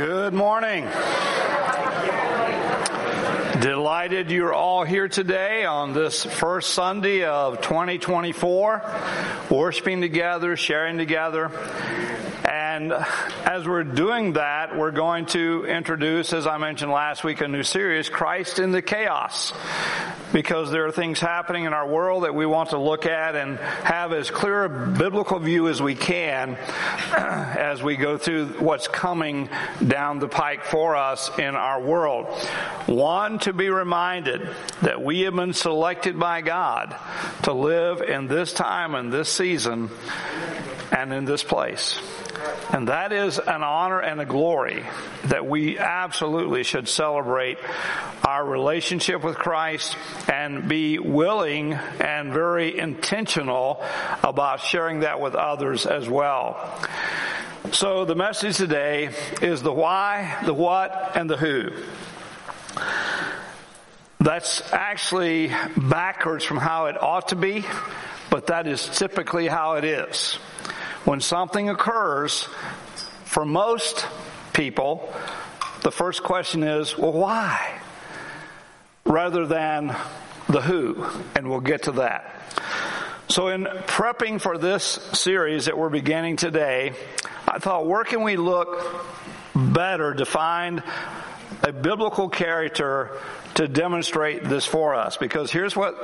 Good morning. Delighted you're all here today on this first Sunday of 2024, worshiping together, sharing together. And as we're doing that, we're going to introduce, as I mentioned last week, a new series, Christ in the Chaos. Because there are things happening in our world that we want to look at and have as clear a biblical view as we can as we go through what's coming down the pike for us in our world. One, to be reminded that we have been selected by God to live in this time and this season and in this place. And that is an honor and a glory that we absolutely should celebrate our relationship with Christ and be willing and very intentional about sharing that with others as well. So the message today is the why, the what, and the who. That's actually backwards from how it ought to be, but that is typically how it is. When something occurs, for most people, the first question is, well, why? Rather than the who, and we'll get to that. So in prepping for this series that we're beginning today, I thought, where can we look better to find a biblical character to demonstrate this for us because here's what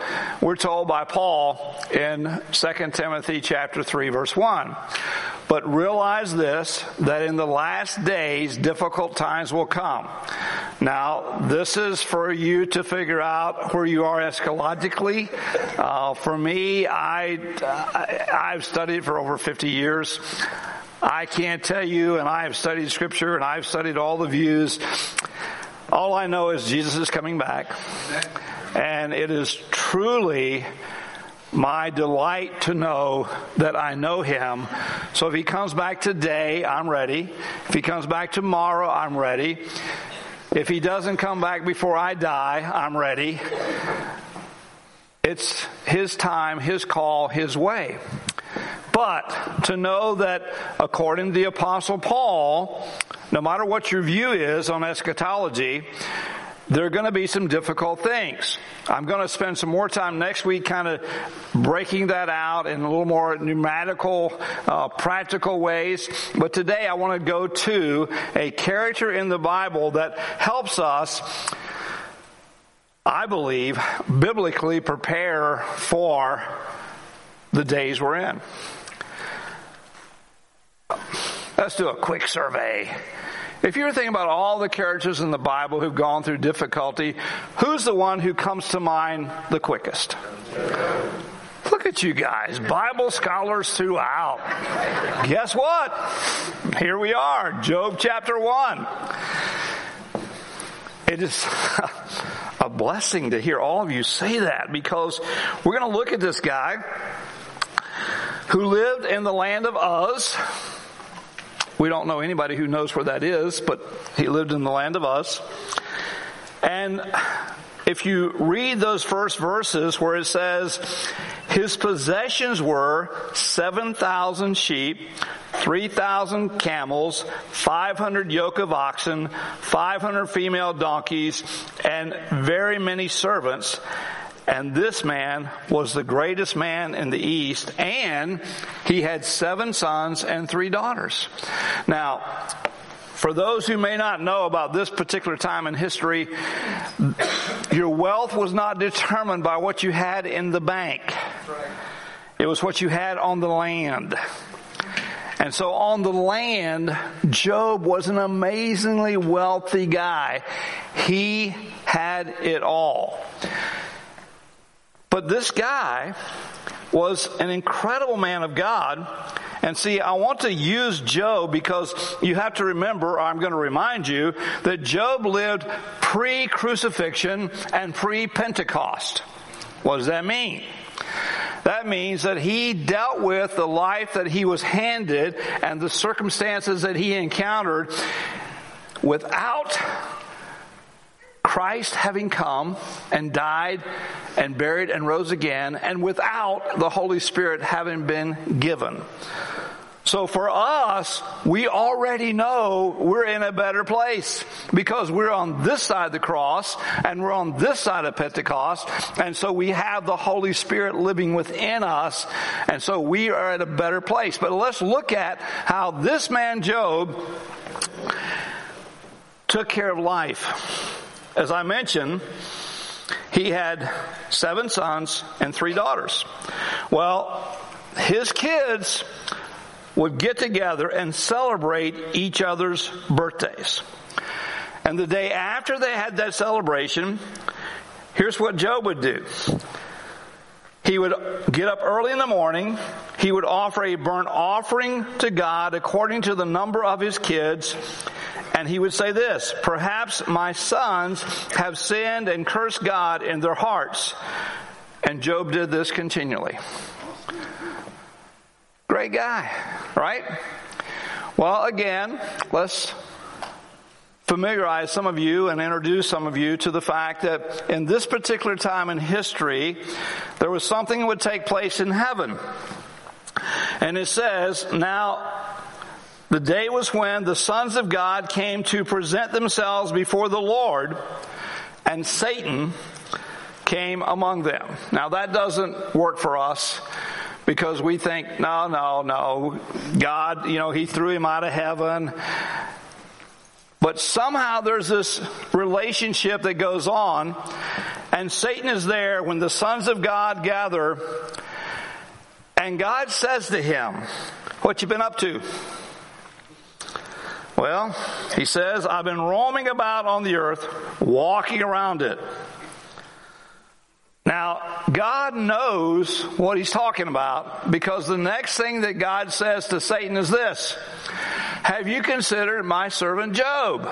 we're told by Paul in 2 Timothy chapter 3 verse 1. But realize this, that in the last days difficult times will come. Now, this is for you to figure out where you are eschatologically. Uh, for me, I, I, I've studied for over 50 years. I can't tell you, and I have studied scripture and I've studied all the views. All I know is Jesus is coming back. And it is truly my delight to know that I know him. So if he comes back today, I'm ready. If he comes back tomorrow, I'm ready. If he doesn't come back before I die, I'm ready. It's his time, his call, his way. But to know that according to the apostle Paul, no matter what your view is on eschatology, there are going to be some difficult things. I'm going to spend some more time next week kind of breaking that out in a little more pneumatical, uh, practical ways. But today I want to go to a character in the Bible that helps us I believe, biblically prepare for the days we're in. Let's do a quick survey. If you're thinking about all the characters in the Bible who've gone through difficulty, who's the one who comes to mind the quickest? Look at you guys, Bible scholars throughout. Guess what? Here we are, Job chapter 1. It is a blessing to hear all of you say that because we're going to look at this guy who lived in the land of Uz we don't know anybody who knows where that is, but he lived in the land of Uz. And if you read those first verses where it says, his possessions were 7,000 sheep, 3,000 camels, 500 yoke of oxen, 500 female donkeys, and very many servants. And this man was the greatest man in the East, and he had seven sons and three daughters. Now, for those who may not know about this particular time in history, your wealth was not determined by what you had in the bank. It was what you had on the land. And so on the land, Job was an amazingly wealthy guy. He had it all. But this guy was an incredible man of God. And see, I want to use Job because you have to remember, I'm going to remind you, that Job lived pre-crucifixion and pre-Pentecost. What does that mean? That means that he dealt with the life that he was handed and the circumstances that he encountered without Christ having come and died and buried and rose again, and without the Holy Spirit having been given. So for us, we already know we're in a better place because we're on this side of the cross and we're on this side of Pentecost. And so we have the Holy Spirit living within us. And so we are at a better place. But let's look at how this man Job took care of life. As I mentioned, he had seven sons and three daughters. Well, his kids would get together and celebrate each other's birthdays. And the day after they had that celebration, here's what Job would do. He would get up early in the morning. He would offer a burnt offering to God according to the number of his kids. And he would say this, perhaps my sons have sinned and cursed God in their hearts. And Job did this continually. Great guy, right? Well, again, let's familiarize some of you and introduce some of you to the fact that in this particular time in history, there was something that would take place in heaven. And it says, now, the day was when the sons of God came to present themselves before the Lord, and Satan came among them. Now that doesn't work for us because we think, no, no, no, God, you know, He threw him out of heaven. But somehow there's this relationship that goes on, and Satan is there when the sons of God gather, and God says to him, What you been up to? Well, he says, I've been roaming about on the earth, walking around it. Now, God knows what he's talking about because the next thing that God says to Satan is this Have you considered my servant Job?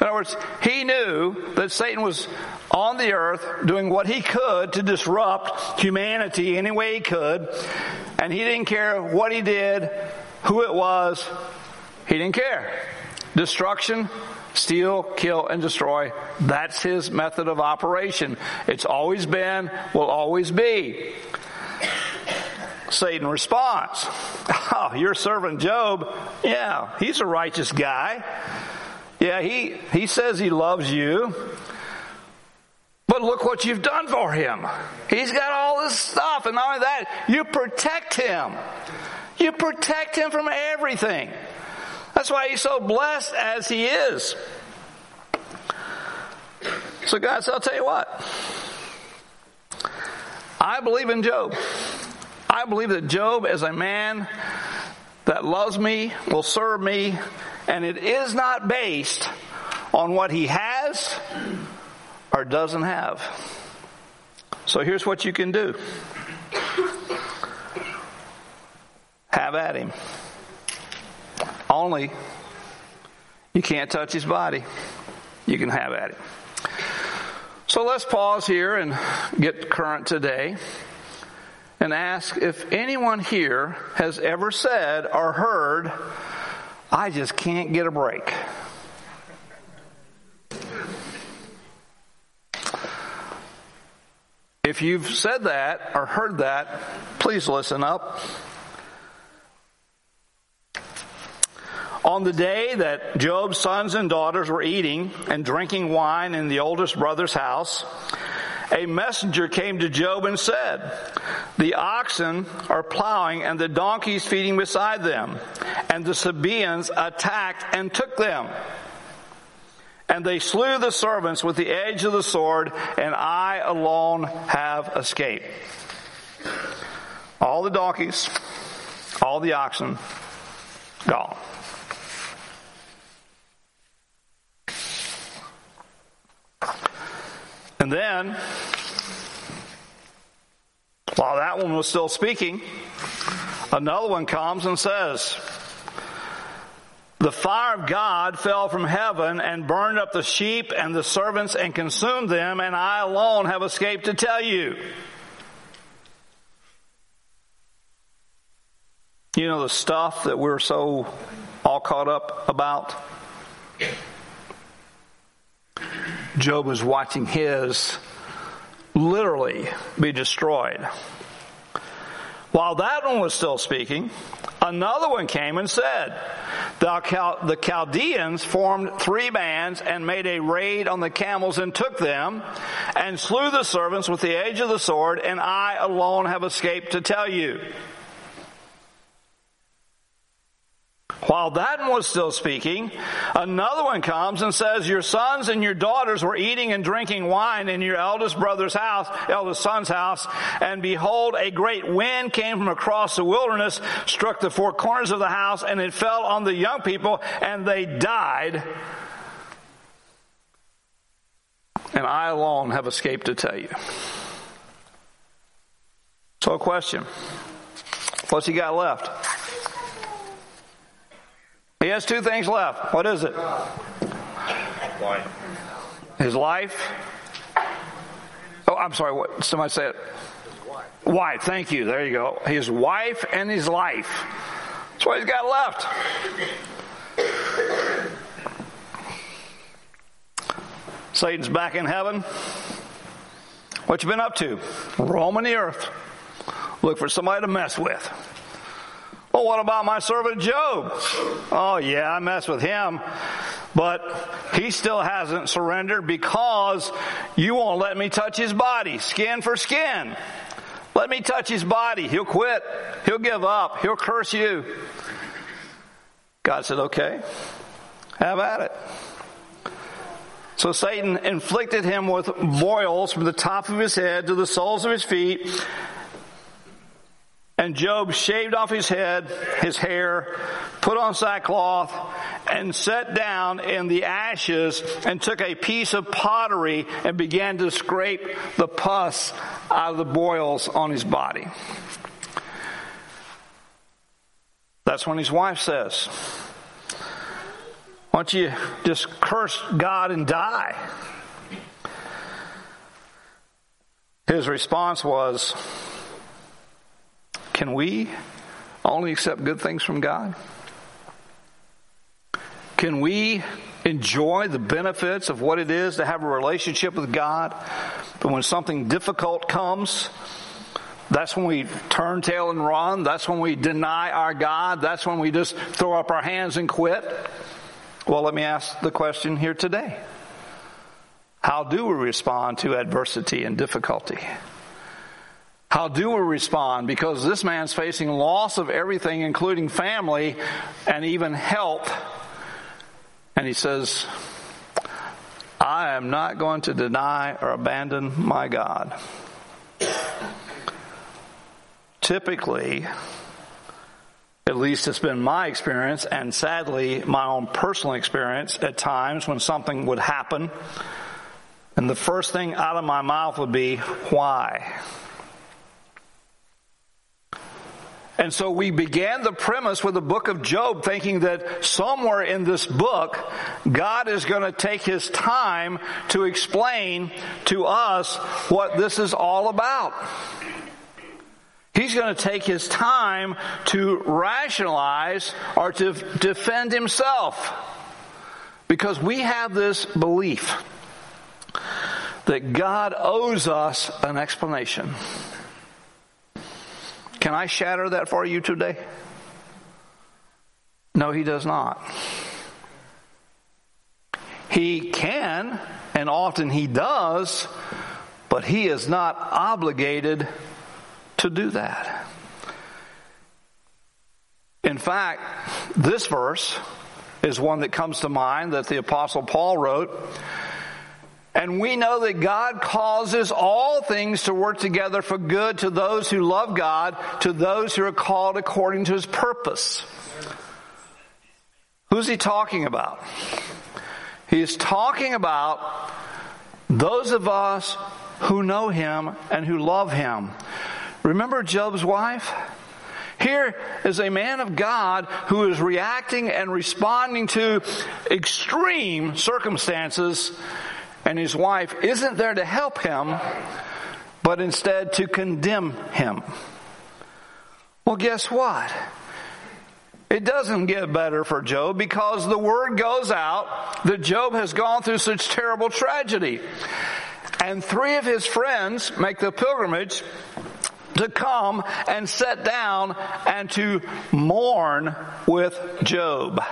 In other words, he knew that Satan was on the earth doing what he could to disrupt humanity any way he could, and he didn't care what he did, who it was, he didn't care. Destruction, steal, kill, and destroy. That's his method of operation. It's always been, will always be. Satan responds, Oh, your servant Job, yeah, he's a righteous guy. Yeah, he, he says he loves you. But look what you've done for him. He's got all this stuff, and not only that, you protect him. You protect him from everything. That's why he's so blessed as he is. So, guys, I'll tell you what. I believe in Job. I believe that Job is a man that loves me, will serve me, and it is not based on what he has or doesn't have. So here's what you can do. Have at him. Only you can't touch his body. You can have at it. So let's pause here and get current today and ask if anyone here has ever said or heard, I just can't get a break. If you've said that or heard that, please listen up. On the day that Job's sons and daughters were eating and drinking wine in the oldest brother's house, a messenger came to Job and said, The oxen are plowing and the donkeys feeding beside them, and the Sabaeans attacked and took them. And they slew the servants with the edge of the sword, and I alone have escaped. All the donkeys, all the oxen, gone. And then, while that one was still speaking, another one comes and says, the fire of God fell from heaven and burned up the sheep and the servants and consumed them, and I alone have escaped to tell you. You know the stuff that we're so all caught up about? Job was watching his literally be destroyed. While that one was still speaking, Another one came and said, the Chaldeans formed three bands and made a raid on the camels and took them and slew the servants with the edge of the sword and I alone have escaped to tell you. While that one was still speaking, another one comes and says, Your sons and your daughters were eating and drinking wine in your eldest brother's house, eldest son's house, and behold, a great wind came from across the wilderness, struck the four corners of the house, and it fell on the young people, and they died. And I alone have escaped to tell you. So, a question What's he got left? He has two things left. What is it? His life. Oh, I'm sorry. What? Somebody said it. Wife. wife. Thank you. There you go. His wife and his life. That's what he's got left. Satan's back in heaven. What you been up to? Roaming the earth. Look for somebody to mess with. Well, what about my servant Job? Oh, yeah, I mess with him. But he still hasn't surrendered because you won't let me touch his body, skin for skin. Let me touch his body. He'll quit. He'll give up. He'll curse you. God said, okay, have at it. So Satan inflicted him with boils from the top of his head to the soles of his feet and Job shaved off his head, his hair, put on sackcloth, and sat down in the ashes and took a piece of pottery and began to scrape the pus out of the boils on his body. That's when his wife says, Why don't you just curse God and die? His response was, can we only accept good things from God? Can we enjoy the benefits of what it is to have a relationship with God? But when something difficult comes, that's when we turn tail and run. That's when we deny our God. That's when we just throw up our hands and quit. Well, let me ask the question here today. How do we respond to adversity and difficulty? How do we respond? Because this man's facing loss of everything, including family and even health. And he says, I am not going to deny or abandon my God. Typically, at least it's been my experience, and sadly, my own personal experience at times when something would happen, and the first thing out of my mouth would be, Why? And so we began the premise with the book of Job thinking that somewhere in this book, God is going to take his time to explain to us what this is all about. He's going to take his time to rationalize or to defend himself. Because we have this belief that God owes us an explanation. Can I shatter that for you today? No, he does not. He can, and often he does, but he is not obligated to do that. In fact, this verse is one that comes to mind that the apostle Paul wrote and we know that God causes all things to work together for good to those who love God, to those who are called according to his purpose. Who's he talking about? He's talking about those of us who know him and who love him. Remember Job's wife? Here is a man of God who is reacting and responding to extreme circumstances and his wife isn't there to help him, but instead to condemn him. Well, guess what? It doesn't get better for Job because the word goes out that Job has gone through such terrible tragedy. And three of his friends make the pilgrimage to come and sit down and to mourn with Job.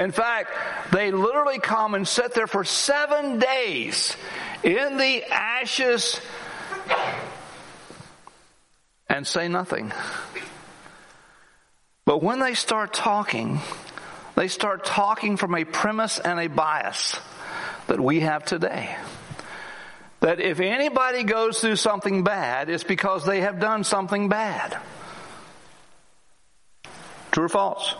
In fact, they literally come and sit there for seven days in the ashes and say nothing. But when they start talking, they start talking from a premise and a bias that we have today. That if anybody goes through something bad, it's because they have done something bad. True or false?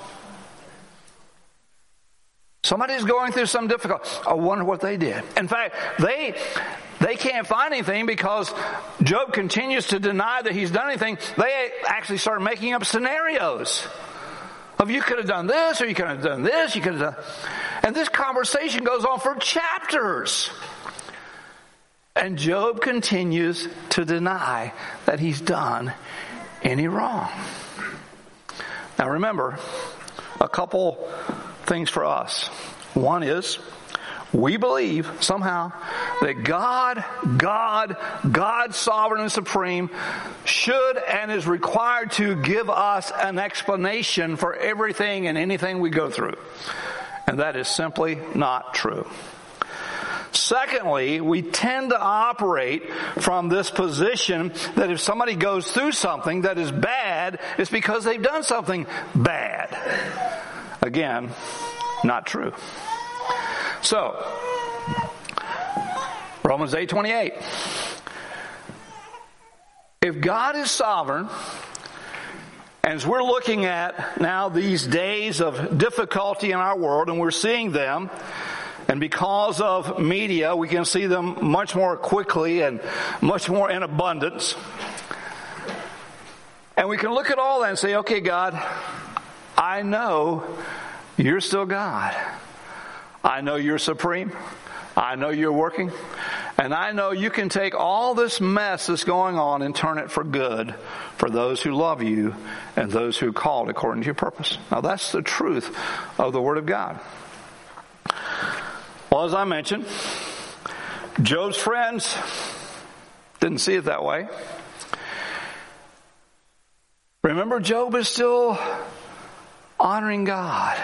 Somebody's going through some difficult. I wonder what they did. In fact, they they can't find anything because Job continues to deny that he's done anything. They actually start making up scenarios of you could have done this or you could have done this, you could have done. And this conversation goes on for chapters. And Job continues to deny that he's done any wrong. Now remember, a couple things for us. One is, we believe somehow that God, God, God sovereign and supreme should and is required to give us an explanation for everything and anything we go through. And that is simply not true. Secondly, we tend to operate from this position that if somebody goes through something that is bad, it's because they've done something bad. Again, not true. So, Romans 8:28. If God is sovereign, as we're looking at now these days of difficulty in our world and we're seeing them, and because of media, we can see them much more quickly and much more in abundance. And we can look at all that and say, okay, God, I know you're still God. I know you're supreme. I know you're working. And I know you can take all this mess that's going on and turn it for good for those who love you and those who called according to your purpose. Now that's the truth of the Word of God. Well, as I mentioned, Job's friends didn't see it that way. Remember, Job is still honoring God.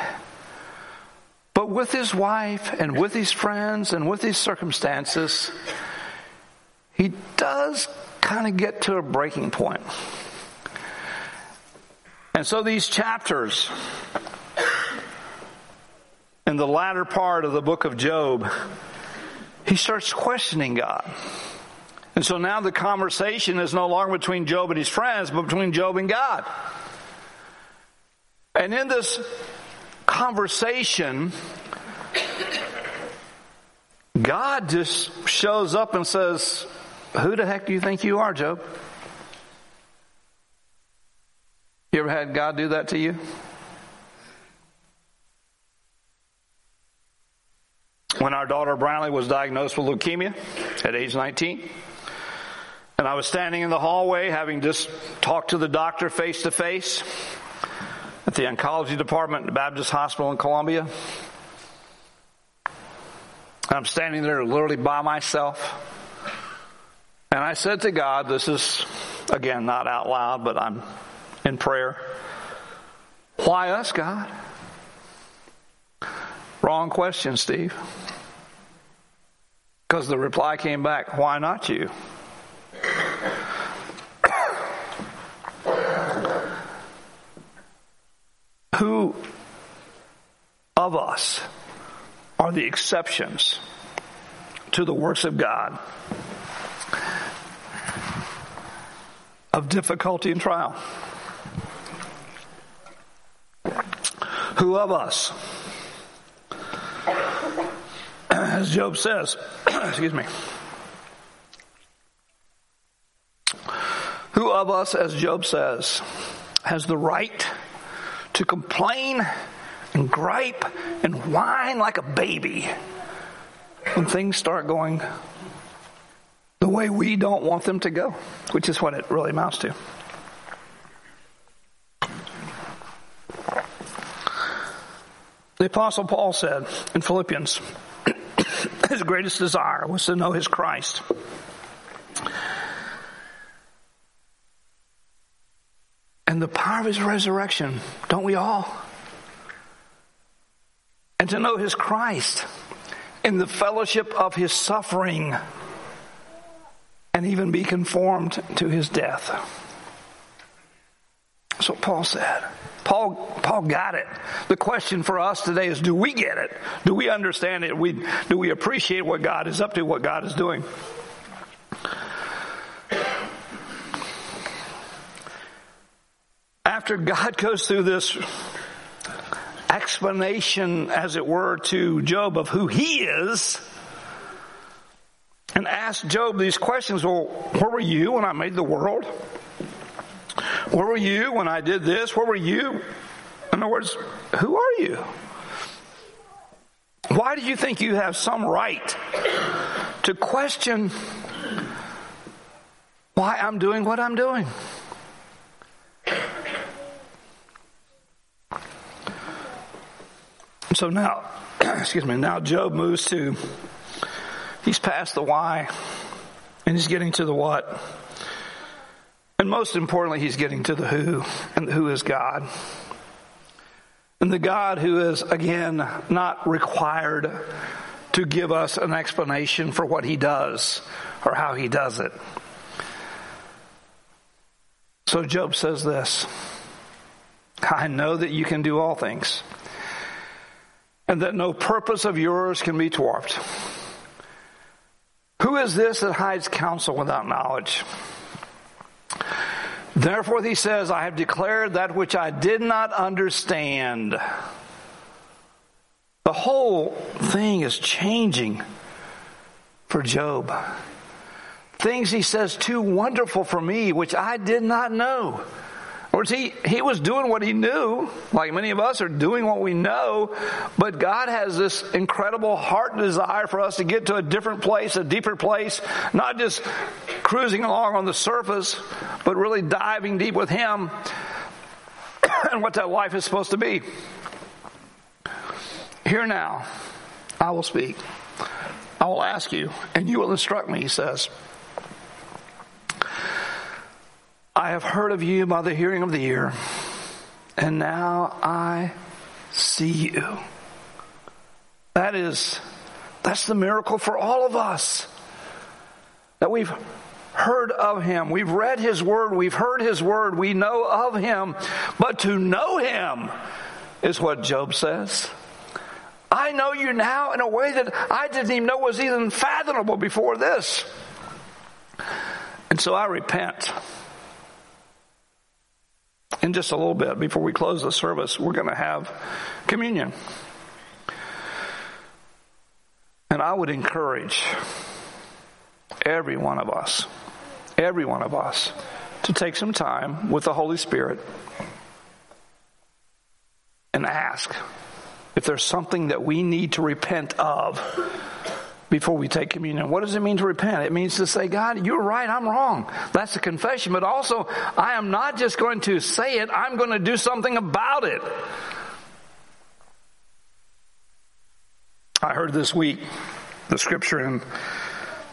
But with his wife and with his friends and with his circumstances, he does kind of get to a breaking point. And so these chapters in the latter part of the book of Job, he starts questioning God. And so now the conversation is no longer between Job and his friends, but between Job and God. And in this conversation, God just shows up and says, Who the heck do you think you are, Job? You ever had God do that to you? When our daughter Brownlee was diagnosed with leukemia at age 19, and I was standing in the hallway having just talked to the doctor face to face, at the oncology department at the Baptist Hospital in Columbia. I'm standing there literally by myself. And I said to God, this is, again, not out loud, but I'm in prayer. Why us, God? Wrong question, Steve. Because the reply came back, why not you? Who of us are the exceptions to the works of God of difficulty and trial? Who of us, as Job says, excuse me, who of us, as Job says, has the right to complain and gripe and whine like a baby when things start going the way we don't want them to go, which is what it really amounts to. The Apostle Paul said in Philippians, his greatest desire was to know his Christ and the power of his resurrection. Don't we all? And to know his Christ in the fellowship of his suffering and even be conformed to his death. That's what Paul said. Paul, Paul got it. The question for us today is, do we get it? Do we understand it? We, do we appreciate what God is up to, what God is doing? After God goes through this explanation, as it were, to Job of who he is, and asks Job these questions, well, where were you when I made the world? Where were you when I did this? Where were you? In other words, who are you? Why do you think you have some right to question why I'm doing what I'm doing? So now, excuse me, now Job moves to, he's past the why and he's getting to the what. And most importantly, he's getting to the who, and who is God. And the God who is, again, not required to give us an explanation for what he does or how he does it. So Job says this I know that you can do all things, and that no purpose of yours can be thwarted. Who is this that hides counsel without knowledge? Therefore, he says, I have declared that which I did not understand. The whole thing is changing for Job. Things he says too wonderful for me, which I did not know. Or he, he was doing what he knew, like many of us are doing what we know, but God has this incredible heart desire for us to get to a different place, a deeper place, not just cruising along on the surface, but really diving deep with Him and what that life is supposed to be. Here now, I will speak. I will ask you, and you will instruct me, he says. I have heard of you by the hearing of the ear, and now I see you. That is, that's the miracle for all of us. That we've heard of him. We've read his word. We've heard his word. We know of him. But to know him is what Job says. I know you now in a way that I didn't even know was even fathomable before this. And so I repent in just a little bit before we close the service, we're going to have communion. And I would encourage every one of us, every one of us, to take some time with the Holy Spirit and ask if there's something that we need to repent of before we take communion. What does it mean to repent? It means to say, God, you're right, I'm wrong. That's a confession, but also I am not just going to say it, I'm going to do something about it. I heard this week the scripture in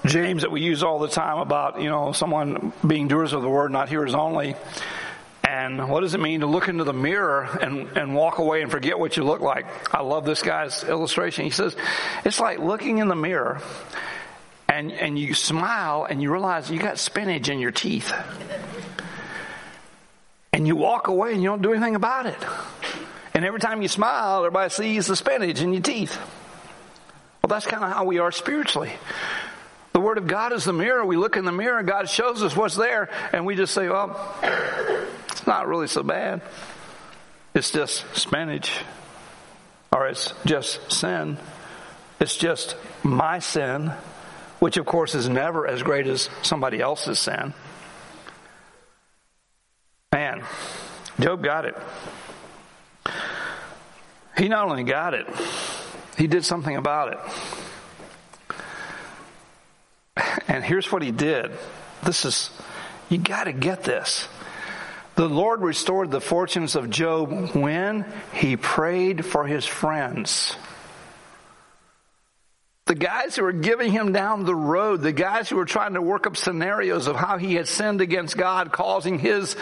James that we use all the time about, you know, someone being doers of the word, not hearers only. And what does it mean to look into the mirror and, and walk away and forget what you look like? I love this guy's illustration. He says, it's like looking in the mirror and, and you smile and you realize you got spinach in your teeth. And you walk away and you don't do anything about it. And every time you smile, everybody sees the spinach in your teeth. Well, that's kind of how we are spiritually. The Word of God is the mirror. We look in the mirror, God shows us what's there, and we just say, well, it's not really so bad. It's just spinach, or it's just sin. It's just my sin, which of course is never as great as somebody else's sin. Man, Job got it. He not only got it, he did something about it. And here's what he did. This is, you got to get this. The Lord restored the fortunes of Job when he prayed for his friends. the guys who were giving him down the road, the guys who were trying to work up scenarios of how he had sinned against God, causing his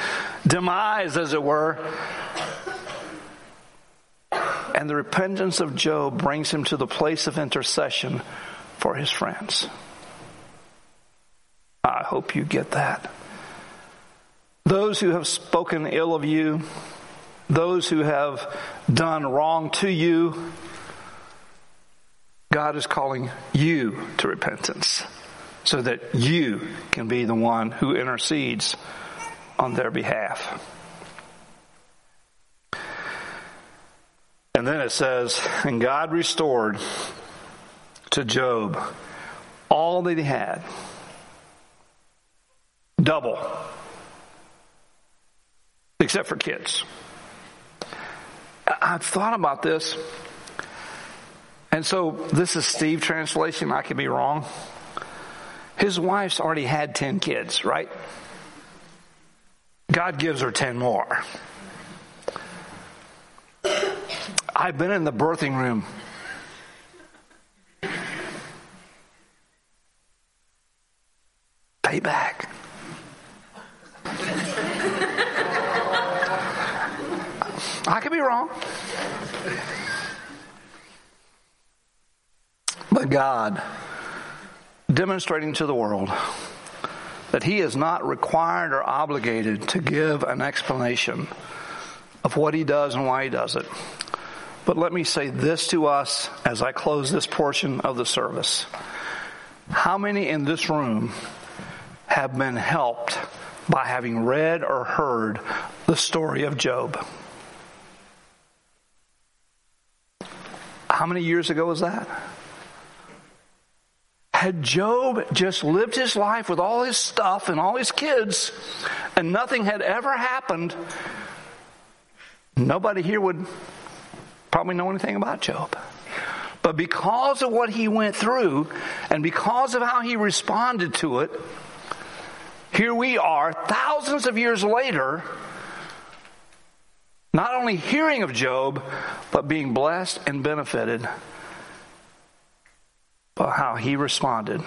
demise, as it were. And the repentance of Job brings him to the place of intercession for his friends. I hope you get that. Those who have spoken ill of you, those who have done wrong to you, God is calling you to repentance so that you can be the one who intercedes on their behalf. And then it says, and God restored to Job all that he had. Double. Except for kids. I've thought about this. And so this is Steve translation. I could be wrong. His wife's already had 10 kids, right? God gives her 10 more. I've been in the birthing room. Payback. I could be wrong. But God, demonstrating to the world that He is not required or obligated to give an explanation of what He does and why He does it. But let me say this to us as I close this portion of the service. How many in this room have been helped by having read or heard the story of Job? How many years ago was that? Had Job just lived his life with all his stuff and all his kids and nothing had ever happened, nobody here would probably know anything about Job. But because of what he went through and because of how he responded to it, here we are thousands of years later, not only hearing of Job, but being blessed and benefited by how he responded.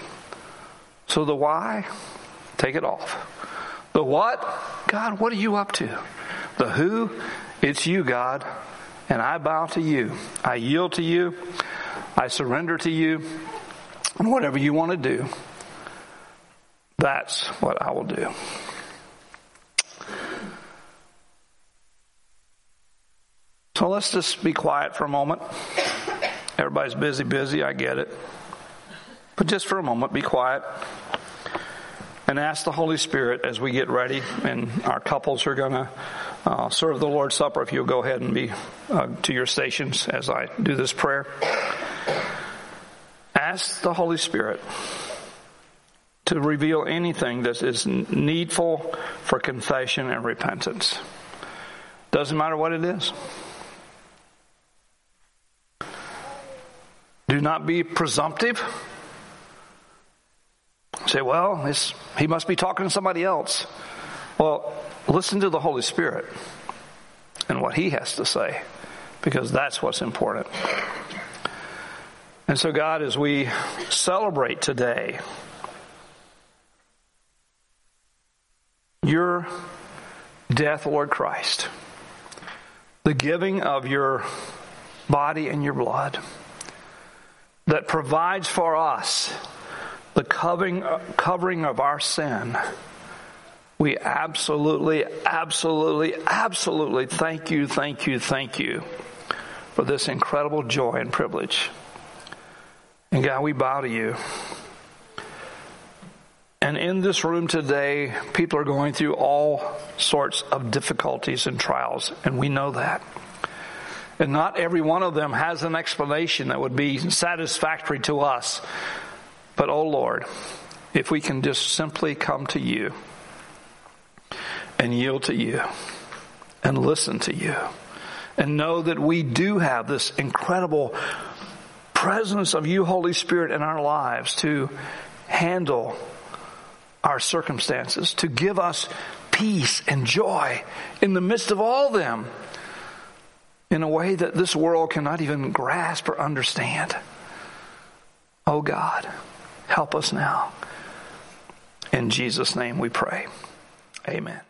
So the why, take it off. The what, God, what are you up to? The who, it's you, God, and I bow to you. I yield to you. I surrender to you. And whatever you want to do, that's what I will do. So let's just be quiet for a moment. Everybody's busy, busy, I get it. But just for a moment, be quiet and ask the Holy Spirit as we get ready, and our couples are going to uh, serve the Lord's Supper. If you'll go ahead and be uh, to your stations as I do this prayer, ask the Holy Spirit to reveal anything that is needful for confession and repentance. Doesn't matter what it is. Do not be presumptive. Say, well, he must be talking to somebody else. Well, listen to the Holy Spirit and what he has to say, because that's what's important. And so, God, as we celebrate today, your death, Lord Christ, the giving of your body and your blood, that provides for us the covering, uh, covering of our sin, we absolutely, absolutely, absolutely thank you, thank you, thank you for this incredible joy and privilege. And God, we bow to you. And in this room today, people are going through all sorts of difficulties and trials, and we know that. And not every one of them has an explanation that would be satisfactory to us. But, oh Lord, if we can just simply come to you and yield to you and listen to you and know that we do have this incredible presence of you, Holy Spirit, in our lives to handle our circumstances, to give us peace and joy in the midst of all them in a way that this world cannot even grasp or understand. Oh God, help us now. In Jesus' name we pray. Amen.